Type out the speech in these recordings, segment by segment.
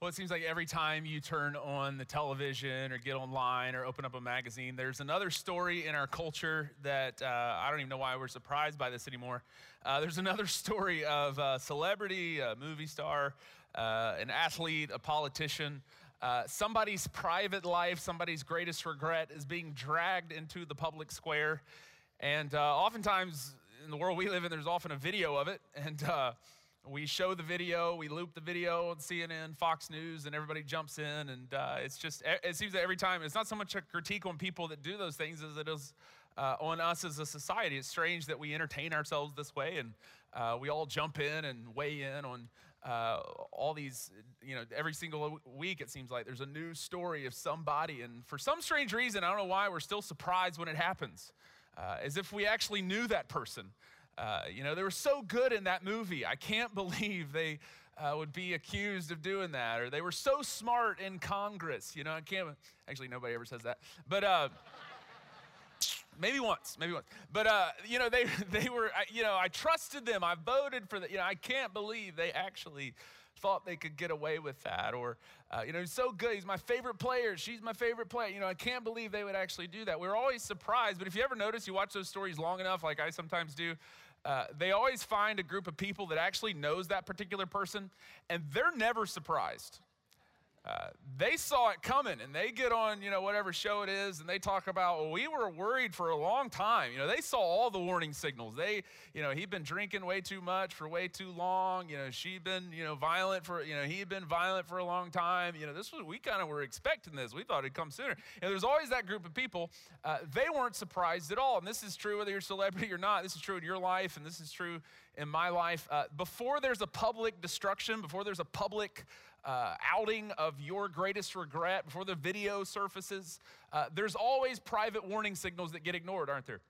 Well, it seems like every time you turn on the television or get online or open up a magazine, there's another story in our culture that uh, I don't even know why we're surprised by this anymore. Uh, there's another story of a celebrity, a movie star, uh, an athlete, a politician. Uh, somebody's private life, somebody's greatest regret is being dragged into the public square. And uh, oftentimes in the world we live in, there's often a video of it. And uh, we show the video, we loop the video on CNN, Fox News, and everybody jumps in. And uh, it's just, it seems that every time, it's not so much a critique on people that do those things as it is uh, on us as a society. It's strange that we entertain ourselves this way and uh, we all jump in and weigh in on uh, all these, you know, every single week it seems like there's a new story of somebody. And for some strange reason, I don't know why, we're still surprised when it happens, uh, as if we actually knew that person. Uh, you know, they were so good in that movie. I can't believe they uh, would be accused of doing that. Or they were so smart in Congress. You know, I can't, actually, nobody ever says that. But, uh, maybe once, maybe once. But uh, you know, they they were, you know, I trusted them. I voted for that. You know, I can't believe they actually thought they could get away with that. Or, uh, you know, he's so good. He's my favorite player. She's my favorite player. You know, I can't believe they would actually do that. We're always surprised. But if you ever notice, you watch those stories long enough, like I sometimes do, uh, they always find a group of people that actually knows that particular person, and they're never surprised. Uh, they saw it coming and they get on, you know, whatever show it is and they talk about, well, we were worried for a long time. You know, they saw all the warning signals. They, you know, he'd been drinking way too much for way too long. You know, she'd been, you know, violent for, you know, he'd been violent for a long time. You know, this was, we kind of were expecting this. We thought it'd come sooner. And there's always that group of people. Uh, they weren't surprised at all. And this is true whether you're a celebrity or not. This is true in your life and this is true in my life. Uh, before there's a public destruction, before there's a public uh, outing of your greatest regret, before the video surfaces, uh, there's always private warning signals that get ignored, aren't there?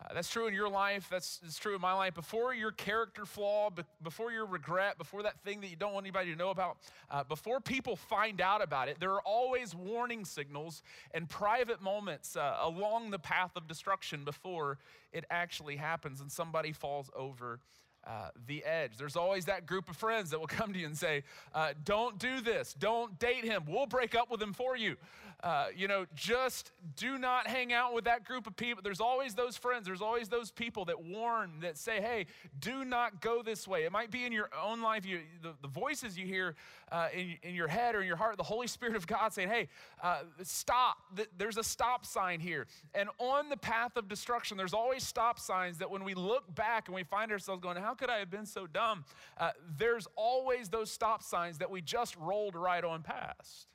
Uh, that's true in your life. That's, that's, true in my life. Before your character flaw, be, before your regret, before that thing that you don't want anybody to know about, uh, before people find out about it, there are always warning signals and private moments uh, along the path of destruction before it actually happens and somebody falls over uh, the edge. There's always that group of friends that will come to you and say, uh, Don't do this. Don't date him. We'll break up with him for you. Uh, you know, just do not hang out with that group of people. There's always those friends. There's always those people that warn, that say, Hey, do not go this way. It might be in your own life, you, the, the voices you hear uh, in, in your head or in your heart, the Holy Spirit of God saying, Hey, uh, stop. There's a stop sign here. And on the path of destruction, there's always stop signs that when we look back and we find ourselves going, How could I have been so dumb? Uh, there's always those stop signs that we just rolled right on past.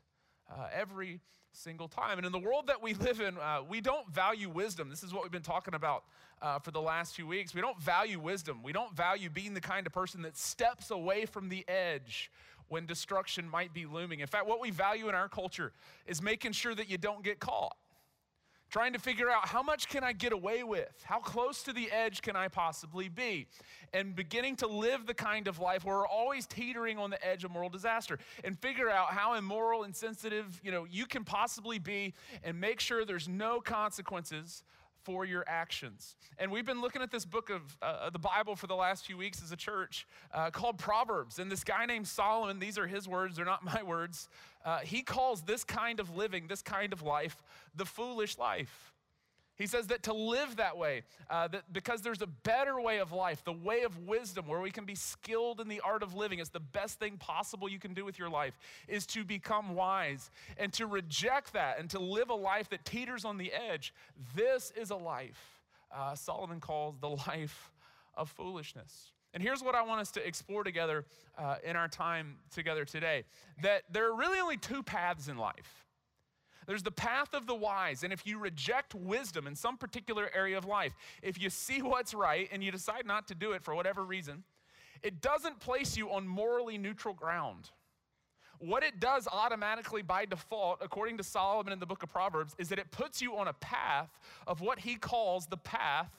Uh, every single time. And in the world that we live in, uh, we don't value wisdom. This is what we've been talking about uh, for the last few weeks. We don't value wisdom. We don't value being the kind of person that steps away from the edge when destruction might be looming. In fact, what we value in our culture is making sure that you don't get caught trying to figure out how much can I get away with? How close to the edge can I possibly be? And beginning to live the kind of life where we're always teetering on the edge of moral disaster and figure out how immoral and sensitive, you know, you can possibly be and make sure there's no consequences for your actions. And we've been looking at this book of uh, the Bible for the last few weeks as a church uh, called Proverbs. And this guy named Solomon, these are his words, they're not my words. Uh, he calls this kind of living, this kind of life, the foolish life. He says that to live that way, uh, that because there's a better way of life, the way of wisdom, where we can be skilled in the art of living, it's the best thing possible you can do with your life, is to become wise. And to reject that and to live a life that teeters on the edge, this is a life uh, Solomon calls the life of foolishness. And here's what I want us to explore together uh, in our time together today that there are really only two paths in life. There's the path of the wise. And if you reject wisdom in some particular area of life, if you see what's right and you decide not to do it for whatever reason, it doesn't place you on morally neutral ground. What it does automatically by default, according to Solomon in the book of Proverbs, is that it puts you on a path of what he calls the path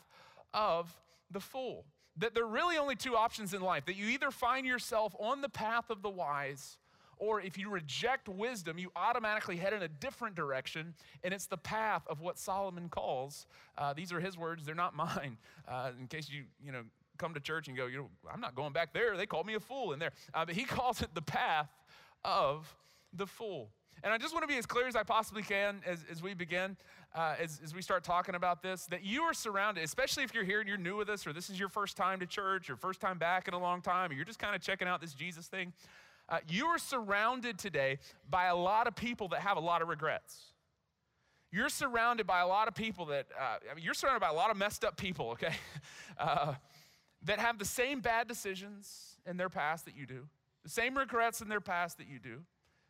of the fool. That there are really only two options in life that you either find yourself on the path of the wise or if you reject wisdom, you automatically head in a different direction, and it's the path of what Solomon calls. Uh, these are his words; they're not mine. Uh, in case you you know come to church and go, you know, I'm not going back there. They called me a fool in there, uh, but he calls it the path of the fool. And I just want to be as clear as I possibly can as, as we begin, uh, as, as we start talking about this, that you are surrounded, especially if you're here and you're new with us, or this is your first time to church, or first time back in a long time, or you're just kind of checking out this Jesus thing. Uh, you are surrounded today by a lot of people that have a lot of regrets. You're surrounded by a lot of people that, uh, I mean, you're surrounded by a lot of messed up people, okay, uh, that have the same bad decisions in their past that you do, the same regrets in their past that you do,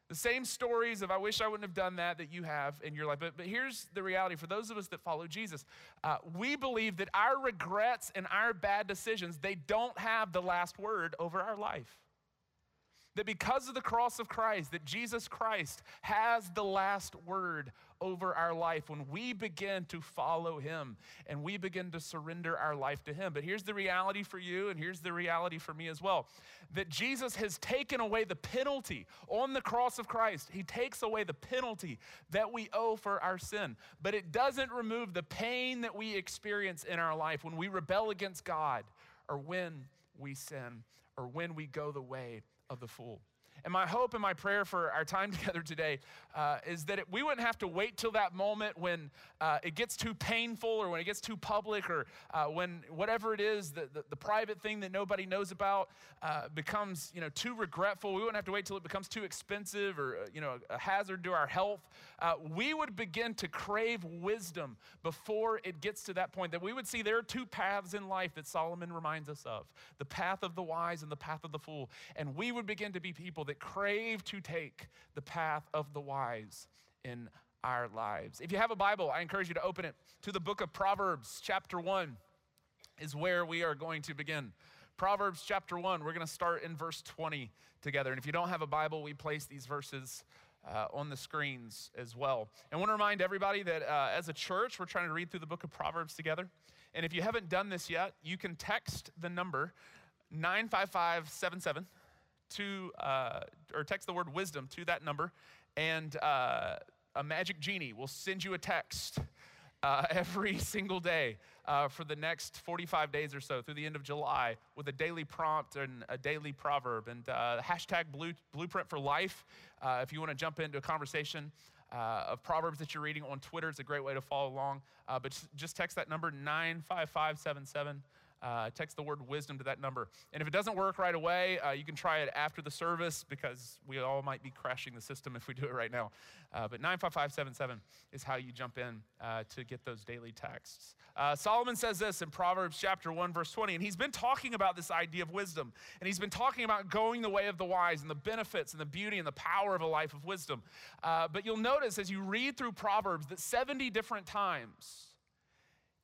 the same stories of I wish I wouldn't have done that that you have in your life. But, but here's the reality for those of us that follow Jesus, uh, we believe that our regrets and our bad decisions, they don't have the last word over our life that because of the cross of Christ, that Jesus Christ has the last word over our life when we begin to follow him and we begin to surrender our life to him. But here's the reality for you, and here's the reality for me as well that Jesus has taken away the penalty on the cross of Christ. He takes away the penalty that we owe for our sin, but it doesn't remove the pain that we experience in our life when we rebel against God or when we sin or when we go the way of the fool. And my hope and my prayer for our time together today uh, is that it, we wouldn't have to wait till that moment when uh, it gets too painful or when it gets too public or uh, when whatever it is, the, the, the, private thing that nobody knows about uh, becomes you know, too regretful. We wouldn't have to wait till it becomes too expensive or uh, you know, a hazard to our health. Uh, we would begin to crave wisdom before it gets to that point. That we would see there are two paths in life that Solomon reminds us of the path of the wise and the path of the fool. And we would begin to be people that crave to take the path of the wise in our lives. If you have a Bible, I encourage you to open it to the book of Proverbs, chapter 1 is where we are going to begin. Proverbs chapter 1, we're going to start in verse 20 together. And if you don't have a Bible, we place these verses uh, on the screens as well. I want to remind everybody that uh, as a church, we're trying to read through the book of Proverbs together. And if you haven't done this yet, you can text the number 95577 to, uh, or text the word wisdom to that number, and uh, a magic genie will send you a text uh, every single day uh, for the next 45 days or so through the end of July with a daily prompt and a daily proverb and uh, hashtag blue, blueprint for life. Uh, if you want to jump into a conversation of proverbs that you're reading on Twitter, it's a great way to follow along. But just text that number 95577 uh, text the word wisdom to that number. And if it doesn't work right away, uh, you can try it after the service because we all might be crashing the system if we do it right now. Uh, but 95577 is how you jump in uh, to get those daily texts. Uh, Solomon says this in Proverbs chapter 1, verse 20, and he's been talking about this idea of wisdom. And he's been talking about going the way of the wise and the benefits and the beauty and the power of a life of wisdom. Uh, but you'll notice as you read through Proverbs that 70 different times,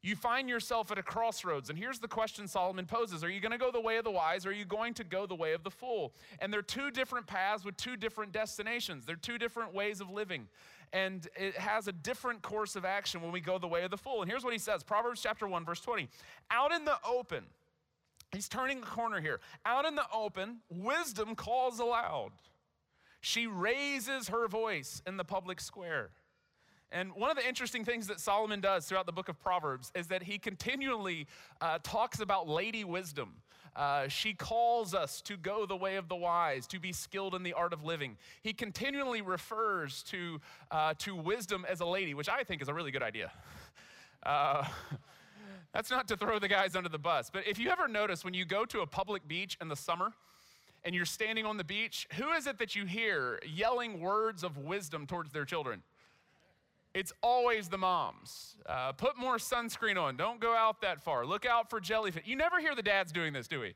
you find yourself at a crossroads. And here's the question Solomon poses Are you going to go the way of the wise or are you going to go the way of the fool? And they're two different paths with two different destinations, they're two different ways of living. And it has a different course of action when we go the way of the fool. And here's what he says Proverbs chapter 1, verse 20. Out in the open, he's turning the corner here. Out in the open, wisdom calls aloud. She raises her voice in the public square. And one of the interesting things that Solomon does throughout the book of Proverbs is that he continually uh, talks about lady wisdom. Uh, she calls us to go the way of the wise, to be skilled in the art of living. He continually refers to, uh, to wisdom as a lady, which I think is a really good idea. Uh, that's not to throw the guys under the bus, but if you ever notice when you go to a public beach in the summer, and you're standing on the beach, who is it that you hear yelling words of wisdom towards their children? It's always the moms. Uh, put more sunscreen on. Don't go out that far. Look out for jellyfish. You never hear the dads doing this, do we?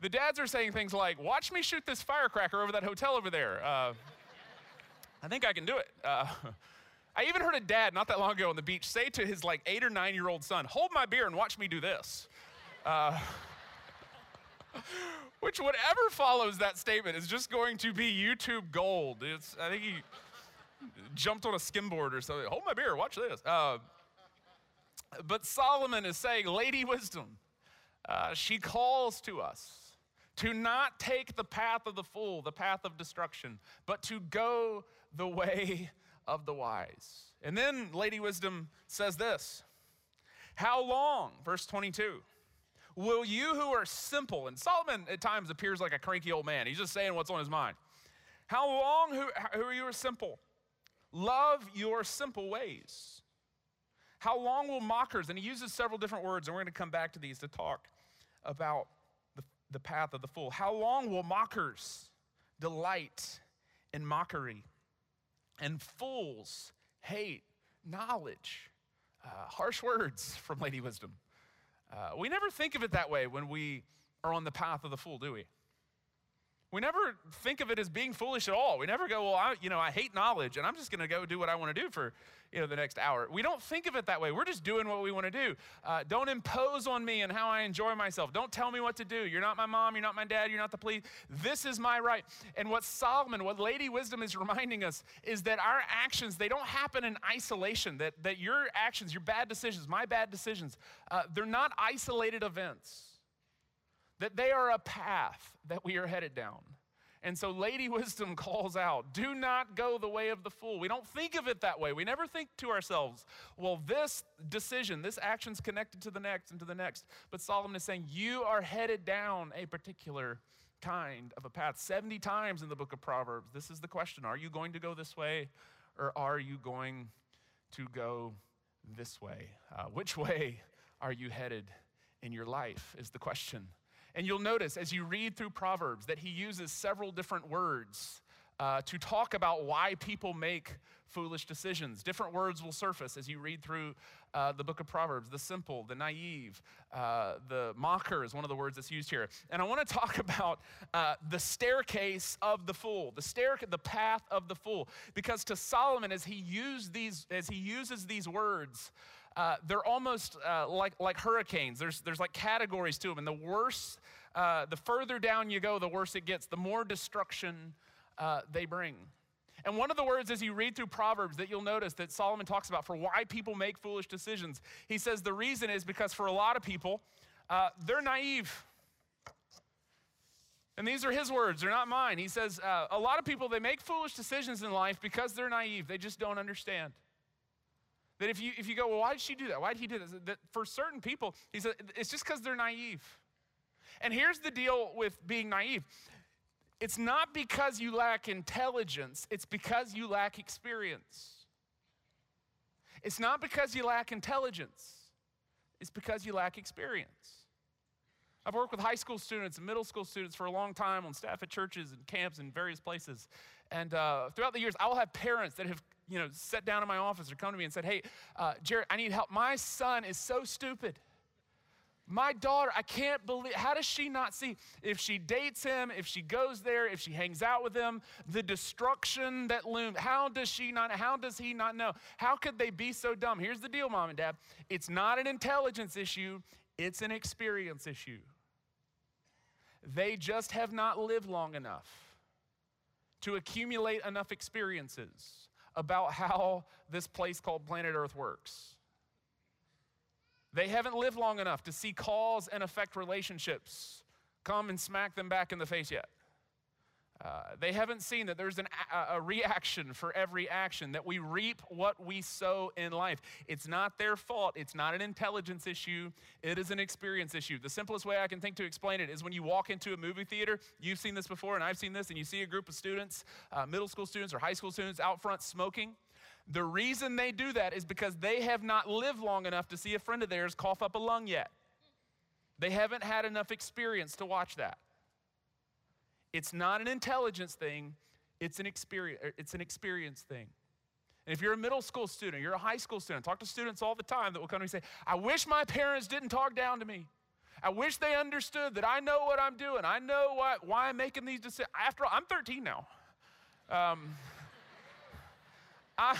The dads are saying things like, Watch me shoot this firecracker over that hotel over there. Uh, I think I can do it. Uh, I even heard a dad not that long ago on the beach say to his like eight or nine year old son, Hold my beer and watch me do this. Uh, which, whatever follows that statement, is just going to be YouTube gold. It's, I think he jumped on a skimboard or something. Hold my beer, watch this. Uh, but Solomon is saying, Lady Wisdom, uh, she calls to us to not take the path of the fool, the path of destruction, but to go the way of the wise. And then Lady Wisdom says this How long, verse 22, will you who are simple, and Solomon at times appears like a cranky old man, he's just saying what's on his mind. How long who, who are you are simple? Love your simple ways. How long will mockers, and he uses several different words, and we're going to come back to these to talk about the, the path of the fool. How long will mockers delight in mockery? And fools hate knowledge. Uh, harsh words from Lady Wisdom. Uh, we never think of it that way when we are on the path of the fool, do we? We never think of it as being foolish at all. We never go, well, I, you know, I hate knowledge and I'm just going to go do what I want to do for, you know, the next hour. We don't think of it that way. We're just doing what we want to do. Uh, don't impose on me and how I enjoy myself. Don't tell me what to do. You're not my mom. You're not my dad. You're not the police. This is my right. And what Solomon, what Lady Wisdom is reminding us is that our actions, they don't happen in isolation. That, that your actions, your bad decisions, my bad decisions, uh, they're not isolated events that they are a path that we are headed down. And so Lady Wisdom calls out, do not go the way of the fool. We don't think of it that way. We never think to ourselves, well, this decision, this action's connected to the next and to the next. But Solomon is saying, you are headed down a particular kind of a path. 70 times in the book of Proverbs, this is the question Are you going to go this way or are you going to go this way? Uh, which way are you headed in your life is the question. And you'll notice as you read through Proverbs that he uses several different words uh, to talk about why people make foolish decisions. Different words will surface as you read through uh, the book of Proverbs the simple, the naive, uh, the mocker is one of the words that's used here. And I want to talk about uh, the staircase of the fool, the stair, the path of the fool, because to Solomon, as he used these, as he uses these words, uh, they're almost uh, like, like hurricanes. There's, there's like categories to them. And the worse, uh, the further down you go, the worse it gets, the more destruction uh, they bring. And one of the words as you read through Proverbs that you'll notice that Solomon talks about for why people make foolish decisions, he says the reason is because for a lot of people, uh, they're naive. And these are his words, they're not mine. He says, uh, a lot of people, they make foolish decisions in life because they're naive. They just don't understand. That if you, if you go, well, why did she do that? Why did he do this? That for certain people, he said, it's just because they're naive. And here's the deal with being naive it's not because you lack intelligence, it's because you lack experience. It's not because you lack intelligence, it's because you lack experience. I've worked with high school students and middle school students for a long time on staff at churches and camps and various places. And uh, throughout the years, I will have parents that have you know, sat down in my office or come to me and said, Hey, uh, Jared, I need help. My son is so stupid. My daughter, I can't believe, how does she not see? If she dates him, if she goes there, if she hangs out with him, the destruction that looms, how does she not, how does he not know? How could they be so dumb? Here's the deal, mom and dad it's not an intelligence issue, it's an experience issue. They just have not lived long enough to accumulate enough experiences about how this place called planet Earth works. They haven't lived long enough to see cause and effect relationships come and smack them back in the face yet. Uh, they haven't seen that there's an, a, a reaction for every action, that we reap what we sow in life. It's not their fault. It's not an intelligence issue. It is an experience issue. The simplest way I can think to explain it is when you walk into a movie theater, you've seen this before, and I've seen this, and you see a group of students, uh, middle school students or high school students out front smoking. The reason they do that is because they have not lived long enough to see a friend of theirs cough up a lung yet. They haven't had enough experience to watch that. It's not an intelligence thing, it's an experience, er, it's an experience thing. And if you're a middle school student, you're a high school student, talk to students all the time that will come to me and say, I wish my parents didn't talk down to me. I wish they understood that I know what I'm doing. I know what, why I'm making these decisions. After all, I'm 13 now. Um, I,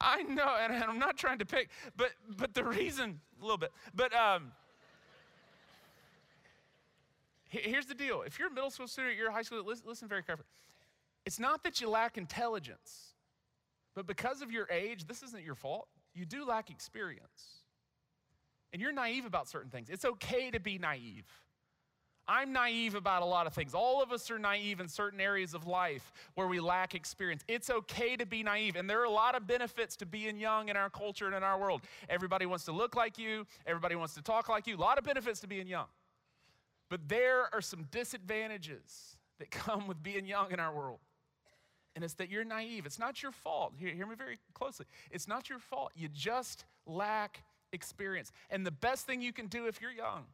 I know, and I'm not trying to pick, but, but the reason, a little bit, but um, Here's the deal if you're a middle school student, you're a high school, listen, listen very carefully. It's not that you lack intelligence, but because of your age, this isn't your fault. You do lack experience. And you're naive about certain things. It's okay to be naive. I'm naive about a lot of things. All of us are naive in certain areas of life where we lack experience. It's okay to be naive. And there are a lot of benefits to being young in our culture and in our world. Everybody wants to look like you, everybody wants to talk like you. A lot of benefits to being young. But there are some disadvantages that come with being young in our world. and it's that you're naive. It's not your fault. Hear, hear me very closely. It's not your fault. You just lack experience. And the best thing you can do if you're young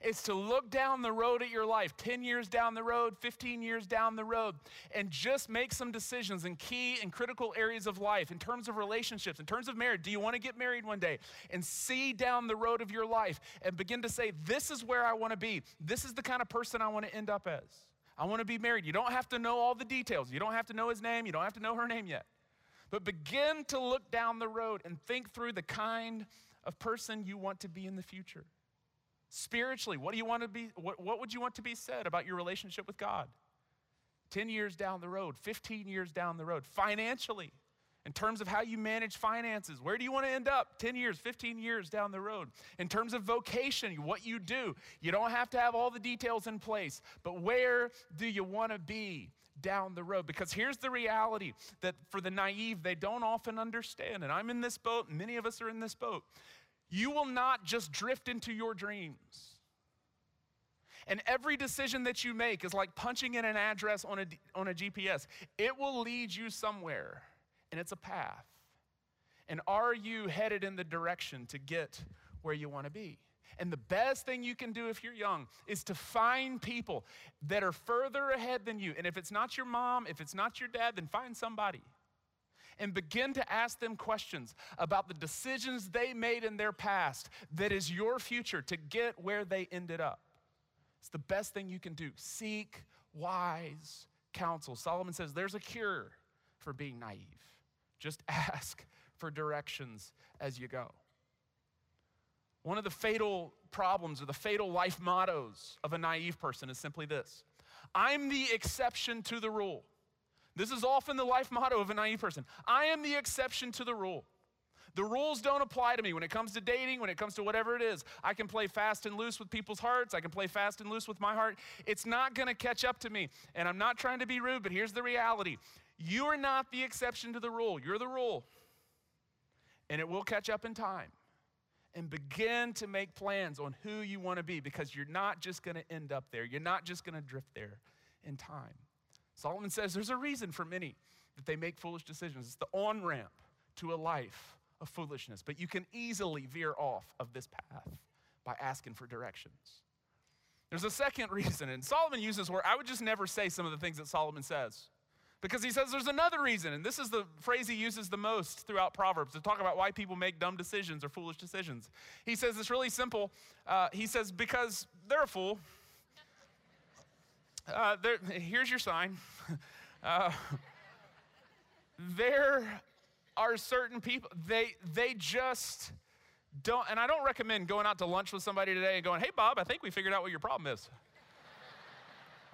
is to look down the road at your life, 10 years down the road, 15 years down the road, and just make some decisions in key and critical areas of life in terms of relationships, in terms of marriage. Do you want to get married one day? And see down the road of your life and begin to say, This is where I want to be. This is the kind of person I want to end up as. I want to be married. You don't have to know all the details. You don't have to know his name. You don't have to know her name yet. But begin to look down the road and think through the kind of person you want to be in the future. Spiritually, what do you want to be what, what would you want to be said about your relationship with God? 10 years down the road, 15 years down the road, financially, in terms of how you manage finances, where do you want to end up 10 years, 15 years down the road? In terms of vocation, what you do, you don't have to have all the details in place, but where do you want to be down the road? Because here's the reality that for the naive, they don't often understand, and I'm in this boat, many of us are in this boat. You will not just drift into your dreams. And every decision that you make is like punching in an address on a, on a GPS. It will lead you somewhere, and it's a path. And are you headed in the direction to get where you want to be? And the best thing you can do if you're young is to find people that are further ahead than you. And if it's not your mom, if it's not your dad, then find somebody and begin to ask them questions about the decisions they made in their past that is your future to get where they ended up. It's the best thing you can do. Seek wise counsel. Solomon says there's a cure for being naive. Just ask for directions as you go. One of the fatal problems or the fatal life mottos of a naive person is simply this I'm the exception to the rule. This is often the life motto of a naive person I am the exception to the rule. The rules don't apply to me when it comes to dating, when it comes to whatever it is. I can play fast and loose with people's hearts. I can play fast and loose with my heart. It's not going to catch up to me. And I'm not trying to be rude, but here's the reality you are not the exception to the rule, you're the rule. And it will catch up in time. And begin to make plans on who you want to be because you're not just going to end up there. You're not just going to drift there in time. Solomon says there's a reason for many that they make foolish decisions. It's the on ramp to a life of foolishness, but you can easily veer off of this path by asking for directions. There's a second reason, and Solomon uses where I would just never say some of the things that Solomon says. Because he says there's another reason, and this is the phrase he uses the most throughout Proverbs to talk about why people make dumb decisions or foolish decisions. He says it's really simple. Uh, he says, because they're a fool. Uh, there, here's your sign. Uh, there are certain people, they, they just don't, and I don't recommend going out to lunch with somebody today and going, hey, Bob, I think we figured out what your problem is.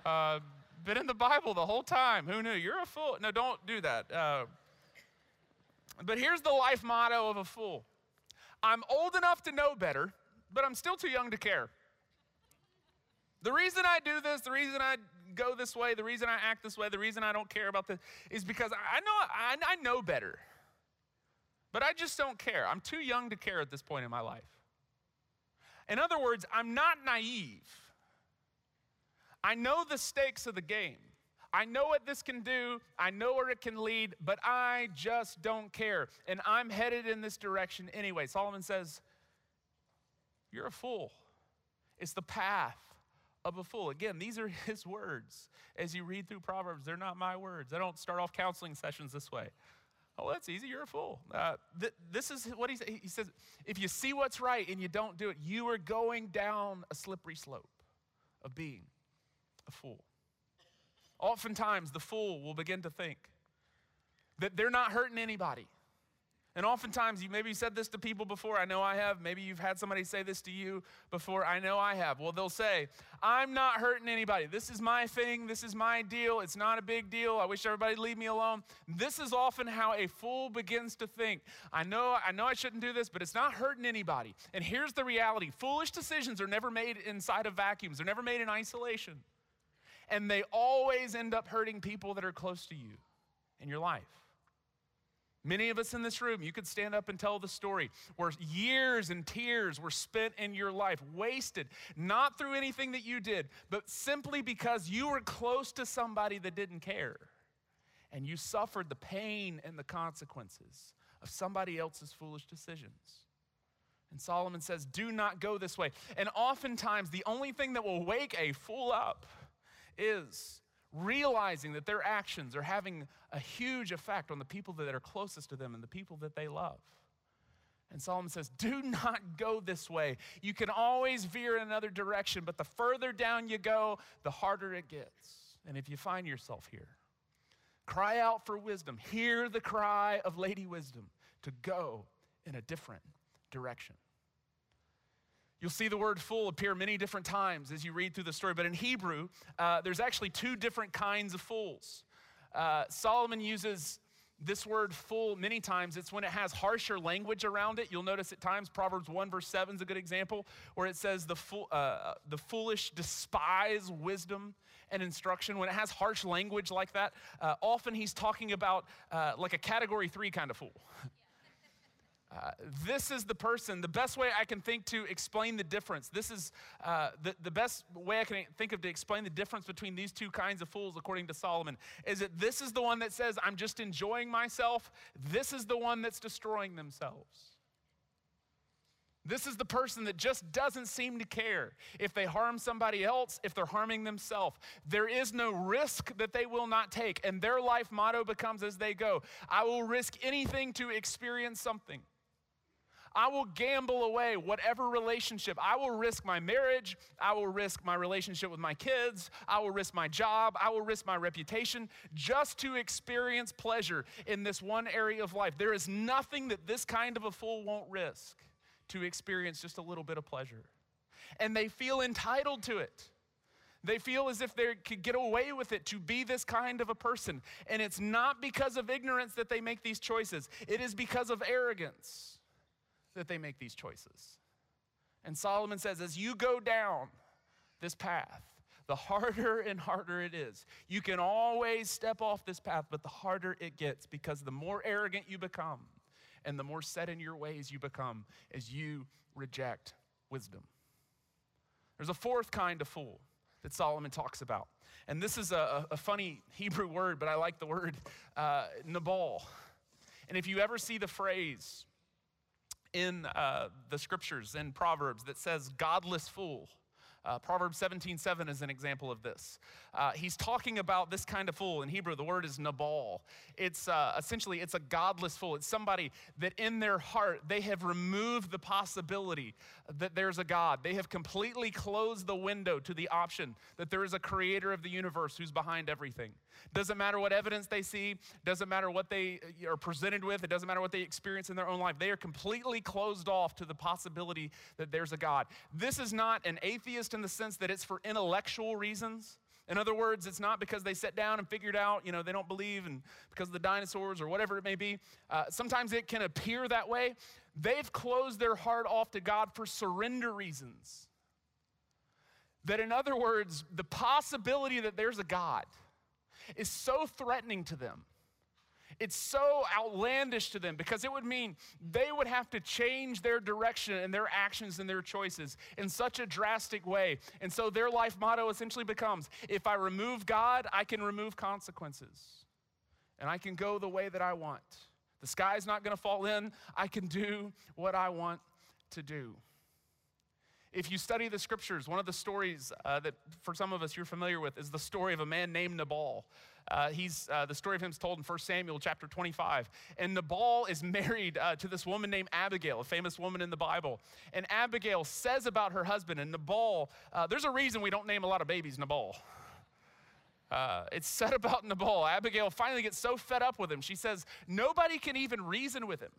Uh, been in the Bible the whole time. Who knew? You're a fool. No, don't do that. Uh, but here's the life motto of a fool I'm old enough to know better, but I'm still too young to care. The reason I do this, the reason I go this way, the reason I act this way, the reason I don't care about this is because I know I, I know better. But I just don't care. I'm too young to care at this point in my life. In other words, I'm not naive. I know the stakes of the game. I know what this can do. I know where it can lead, but I just don't care. And I'm headed in this direction anyway. Solomon says, You're a fool. It's the path of a fool. Again, these are his words. As you read through Proverbs, they're not my words. I don't start off counseling sessions this way. Oh, that's easy. You're a fool. Uh, th- this is what he, he says. If you see what's right and you don't do it, you are going down a slippery slope of being a fool. Oftentimes, the fool will begin to think that they're not hurting anybody. And oftentimes, you maybe said this to people before. I know I have. Maybe you've had somebody say this to you before. I know I have. Well, they'll say, I'm not hurting anybody. This is my thing. This is my deal. It's not a big deal. I wish everybody'd leave me alone. This is often how a fool begins to think. I know, I know I shouldn't do this, but it's not hurting anybody. And here's the reality foolish decisions are never made inside of vacuums, they're never made in isolation. And they always end up hurting people that are close to you in your life. Many of us in this room, you could stand up and tell the story where years and tears were spent in your life, wasted, not through anything that you did, but simply because you were close to somebody that didn't care. and you suffered the pain and the consequences of somebody else's foolish decisions. And Solomon says, Do not go this way. And oftentimes, the only thing that will wake a fool up is realizing that their actions are having a huge effect on the people that are closest to them and the people that they love. And Solomon says, Do not go this way. You can always veer in another direction, but the further down you go, the harder it gets. And if you find yourself here, cry out for wisdom. Hear the cry of Lady Wisdom to go in a different direction. You'll see the word fool appear many different times as you read through the story, but in Hebrew, uh, there's actually two different kinds of fools. Uh, Solomon uses this word fool many times. It's when it has harsher language around it. You'll notice at times, Proverbs 1, verse 7 is a good example, where it says, the, fool, uh, the foolish despise wisdom and instruction. When it has harsh language like that, uh, often he's talking about uh, like a category three kind of fool. This is the person, the best way I can think to explain the difference. This is uh, the, the best way I can think of to explain the difference between these two kinds of fools, according to Solomon, is that this is the one that says, I'm just enjoying myself. This is the one that's destroying themselves. This is the person that just doesn't seem to care if they harm somebody else, if they're harming themselves. There is no risk that they will not take, and their life motto becomes as they go I will risk anything to experience something. I will gamble away whatever relationship. I will risk my marriage. I will risk my relationship with my kids. I will risk my job. I will risk my reputation just to experience pleasure in this one area of life. There is nothing that this kind of a fool won't risk to experience just a little bit of pleasure. And they feel entitled to it. They feel as if they could get away with it to be this kind of a person. And it's not because of ignorance that they make these choices, it is because of arrogance that they make these choices. And Solomon says, as you go down this path, the harder and harder it is. You can always step off this path, but the harder it gets because the more arrogant you become and the more set in your ways you become as you reject wisdom. There's a fourth kind of fool that Solomon talks about. And this is a, a funny Hebrew word, but I like the word uh, nabal. And if you ever see the phrase, in uh, the scriptures in Proverbs that says, godless fool. Uh, Proverbs 17, 7 is an example of this. Uh, he's talking about this kind of fool. In Hebrew, the word is nabal. It's uh, essentially, it's a godless fool. It's somebody that in their heart, they have removed the possibility that there's a God. They have completely closed the window to the option that there is a creator of the universe who's behind everything. Doesn't matter what evidence they see, doesn't matter what they uh, are presented with, it doesn't matter what they experience in their own life. They are completely closed off to the possibility that there's a God. This is not an atheist in the sense that it's for intellectual reasons. In other words, it's not because they sat down and figured out, you know, they don't believe and because of the dinosaurs or whatever it may be. Uh, sometimes it can appear that way. They've closed their heart off to God for surrender reasons. That, in other words, the possibility that there's a God is so threatening to them. It's so outlandish to them because it would mean they would have to change their direction and their actions and their choices in such a drastic way. And so their life motto essentially becomes if I remove God, I can remove consequences and I can go the way that I want. The sky's not gonna fall in, I can do what I want to do. If you study the scriptures, one of the stories uh, that for some of us you're familiar with is the story of a man named Nabal. Uh, he's, uh, the story of him is told in 1 Samuel chapter 25. And Nabal is married uh, to this woman named Abigail, a famous woman in the Bible. And Abigail says about her husband, and Nabal, uh, there's a reason we don't name a lot of babies Nabal. Uh, it's said about Nabal. Abigail finally gets so fed up with him, she says, Nobody can even reason with him.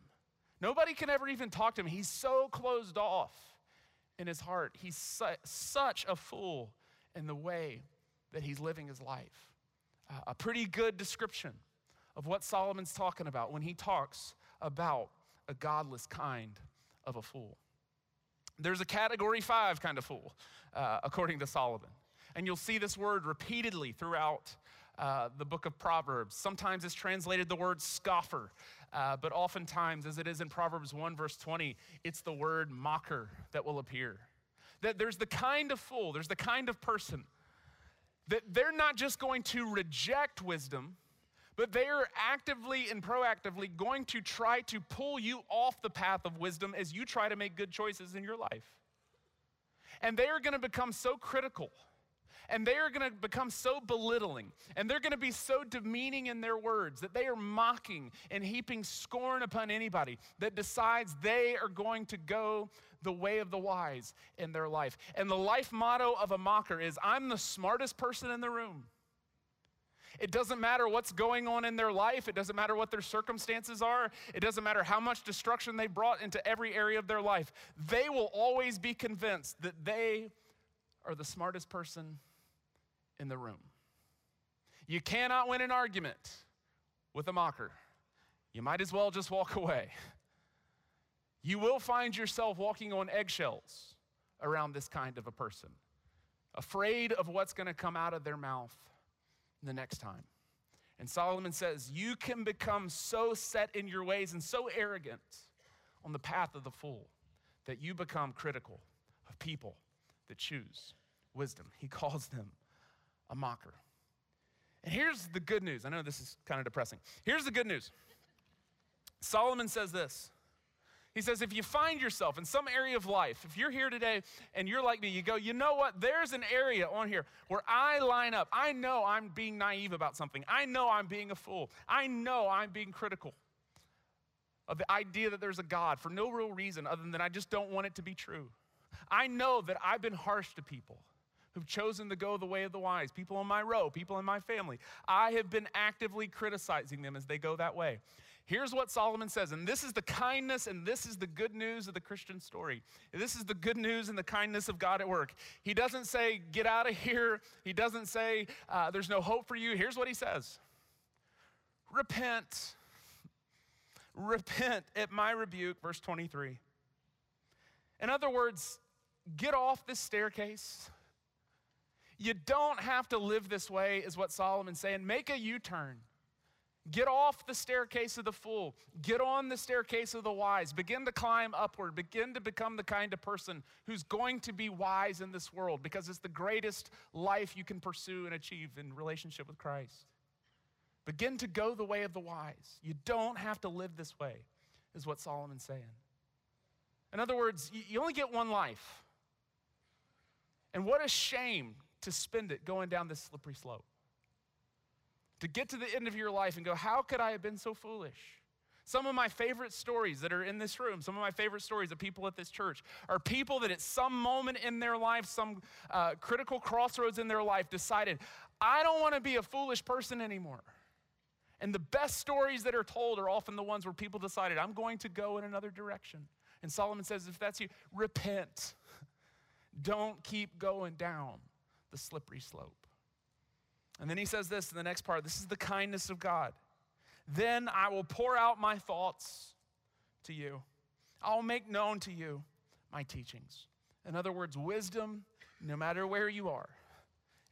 Nobody can ever even talk to him. He's so closed off in his heart. He's su- such a fool in the way that he's living his life. Uh, a pretty good description of what Solomon's talking about when he talks about a godless kind of a fool. There's a category five kind of fool, uh, according to Solomon. And you'll see this word repeatedly throughout uh, the book of Proverbs. Sometimes it's translated the word scoffer. Uh, but oftentimes, as it is in Proverbs 1, verse 20, it's the word mocker that will appear. That there's the kind of fool, there's the kind of person that they're not just going to reject wisdom, but they are actively and proactively going to try to pull you off the path of wisdom as you try to make good choices in your life. And they are going to become so critical and they are going to become so belittling and they're going to be so demeaning in their words that they are mocking and heaping scorn upon anybody that decides they are going to go the way of the wise in their life. And the life motto of a mocker is I'm the smartest person in the room. It doesn't matter what's going on in their life. It doesn't matter what their circumstances are. It doesn't matter how much destruction they brought into every area of their life. They will always be convinced that they are the smartest person in the room. You cannot win an argument with a mocker. You might as well just walk away. You will find yourself walking on eggshells around this kind of a person, afraid of what's going to come out of their mouth the next time. And Solomon says, You can become so set in your ways and so arrogant on the path of the fool that you become critical of people that choose wisdom. He calls them a mocker. And here's the good news. I know this is kind of depressing. Here's the good news Solomon says this. He says, if you find yourself in some area of life, if you're here today and you're like me, you go, you know what? There's an area on here where I line up. I know I'm being naive about something. I know I'm being a fool. I know I'm being critical of the idea that there's a God for no real reason other than I just don't want it to be true. I know that I've been harsh to people who've chosen to go the way of the wise, people in my row, people in my family. I have been actively criticizing them as they go that way. Here's what Solomon says, and this is the kindness and this is the good news of the Christian story. This is the good news and the kindness of God at work. He doesn't say, get out of here. He doesn't say, uh, there's no hope for you. Here's what he says Repent. Repent at my rebuke, verse 23. In other words, get off this staircase you don't have to live this way, is what Solomon's saying. Make a U turn. Get off the staircase of the fool. Get on the staircase of the wise. Begin to climb upward. Begin to become the kind of person who's going to be wise in this world because it's the greatest life you can pursue and achieve in relationship with Christ. Begin to go the way of the wise. You don't have to live this way, is what Solomon's saying. In other words, you only get one life. And what a shame to spend it going down this slippery slope. To get to the end of your life and go, How could I have been so foolish? Some of my favorite stories that are in this room, some of my favorite stories of people at this church are people that at some moment in their life, some uh, critical crossroads in their life, decided, I don't want to be a foolish person anymore. And the best stories that are told are often the ones where people decided, I'm going to go in another direction. And Solomon says, if that's you, repent. Don't keep going down the slippery slope. And then he says this in the next part this is the kindness of God. Then I will pour out my thoughts to you, I'll make known to you my teachings. In other words, wisdom, no matter where you are,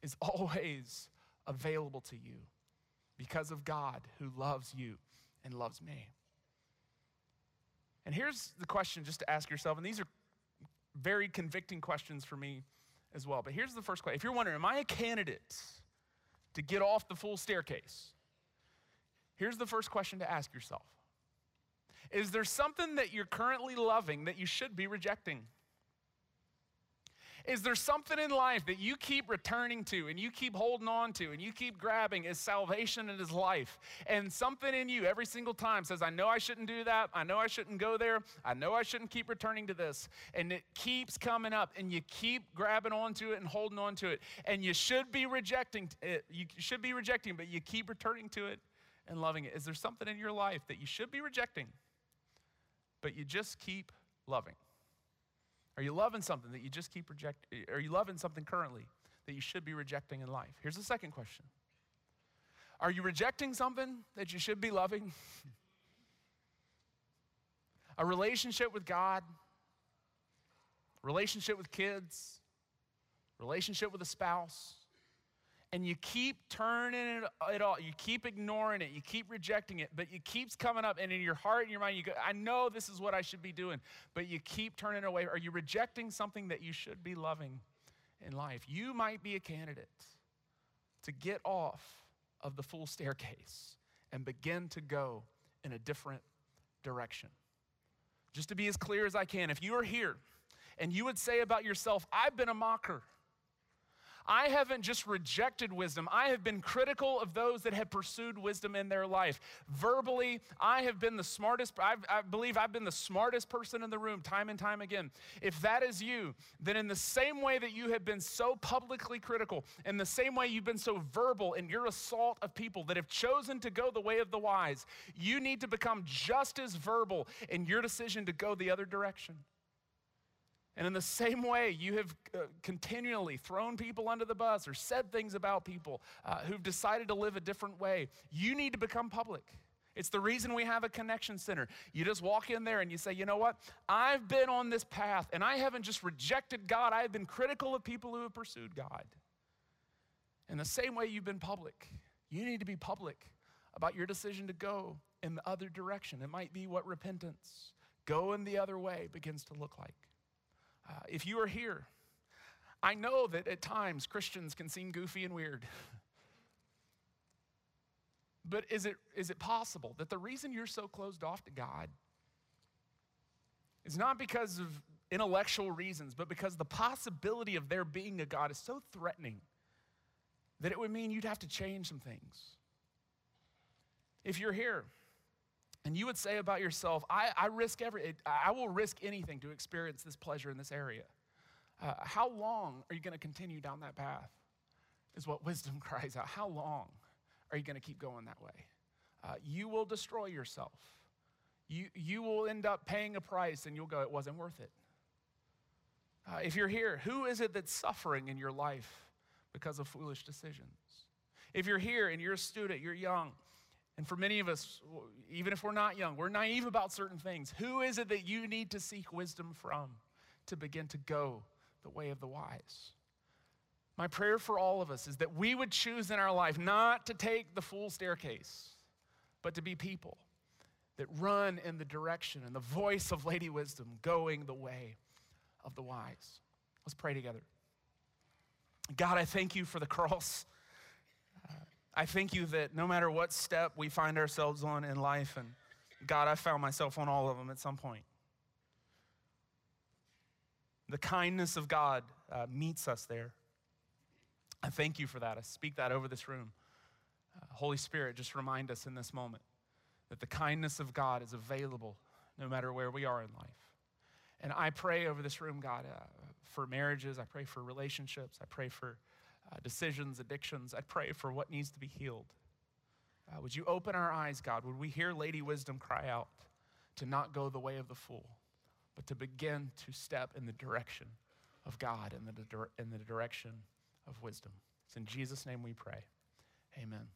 is always available to you because of God who loves you and loves me. And here's the question just to ask yourself, and these are very convicting questions for me as well. But here's the first question. If you're wondering, am I a candidate to get off the full staircase? Here's the first question to ask yourself Is there something that you're currently loving that you should be rejecting? Is there something in life that you keep returning to and you keep holding on to and you keep grabbing as salvation and as life? And something in you every single time says, I know I shouldn't do that. I know I shouldn't go there. I know I shouldn't keep returning to this. And it keeps coming up and you keep grabbing onto it and holding on to it. And you should be rejecting it. You should be rejecting, but you keep returning to it and loving it. Is there something in your life that you should be rejecting, but you just keep loving? Are you loving something that you just keep rejecting? Are you loving something currently that you should be rejecting in life? Here's the second question Are you rejecting something that you should be loving? A relationship with God, relationship with kids, relationship with a spouse, and you keep turning it, all, you keep ignoring it, you keep rejecting it, but it keeps coming up, and in your heart and your mind, you go, I know this is what I should be doing, but you keep turning away. Are you rejecting something that you should be loving in life? You might be a candidate to get off of the full staircase and begin to go in a different direction. Just to be as clear as I can, if you are here and you would say about yourself, I've been a mocker. I haven't just rejected wisdom, I have been critical of those that have pursued wisdom in their life. Verbally, I have been the smartest, I've, i believe I've been the smartest person in the room time and time again. If that is you, then in the same way that you have been so publicly critical, in the same way you've been so verbal in your assault of people that have chosen to go the way of the wise, you need to become just as verbal in your decision to go the other direction. And in the same way, you have uh, continually thrown people under the bus or said things about people uh, who've decided to live a different way. You need to become public. It's the reason we have a connection center. You just walk in there and you say, you know what? I've been on this path and I haven't just rejected God, I have been critical of people who have pursued God. In the same way you've been public, you need to be public about your decision to go in the other direction. It might be what repentance, going the other way, begins to look like. Uh, if you are here, I know that at times Christians can seem goofy and weird. But is it, is it possible that the reason you're so closed off to God is not because of intellectual reasons, but because the possibility of there being a God is so threatening that it would mean you'd have to change some things? If you're here, and you would say about yourself, I, I risk every, I will risk anything to experience this pleasure in this area. Uh, how long are you going to continue down that path? Is what wisdom cries out. How long are you going to keep going that way? Uh, you will destroy yourself. You, you will end up paying a price and you'll go, it wasn't worth it. Uh, if you're here, who is it that's suffering in your life because of foolish decisions? If you're here and you're a student, you're young, and for many of us, even if we're not young, we're naive about certain things. Who is it that you need to seek wisdom from to begin to go the way of the wise? My prayer for all of us is that we would choose in our life not to take the full staircase, but to be people that run in the direction and the voice of Lady Wisdom, going the way of the wise. Let's pray together. God, I thank you for the cross. I thank you that no matter what step we find ourselves on in life, and God, I found myself on all of them at some point. The kindness of God uh, meets us there. I thank you for that. I speak that over this room. Uh, Holy Spirit, just remind us in this moment that the kindness of God is available no matter where we are in life. And I pray over this room, God, uh, for marriages. I pray for relationships. I pray for uh, decisions, addictions. I pray for what needs to be healed. Uh, would you open our eyes, God? Would we hear Lady Wisdom cry out to not go the way of the fool, but to begin to step in the direction of God and in the, in the direction of wisdom? It's in Jesus' name we pray. Amen.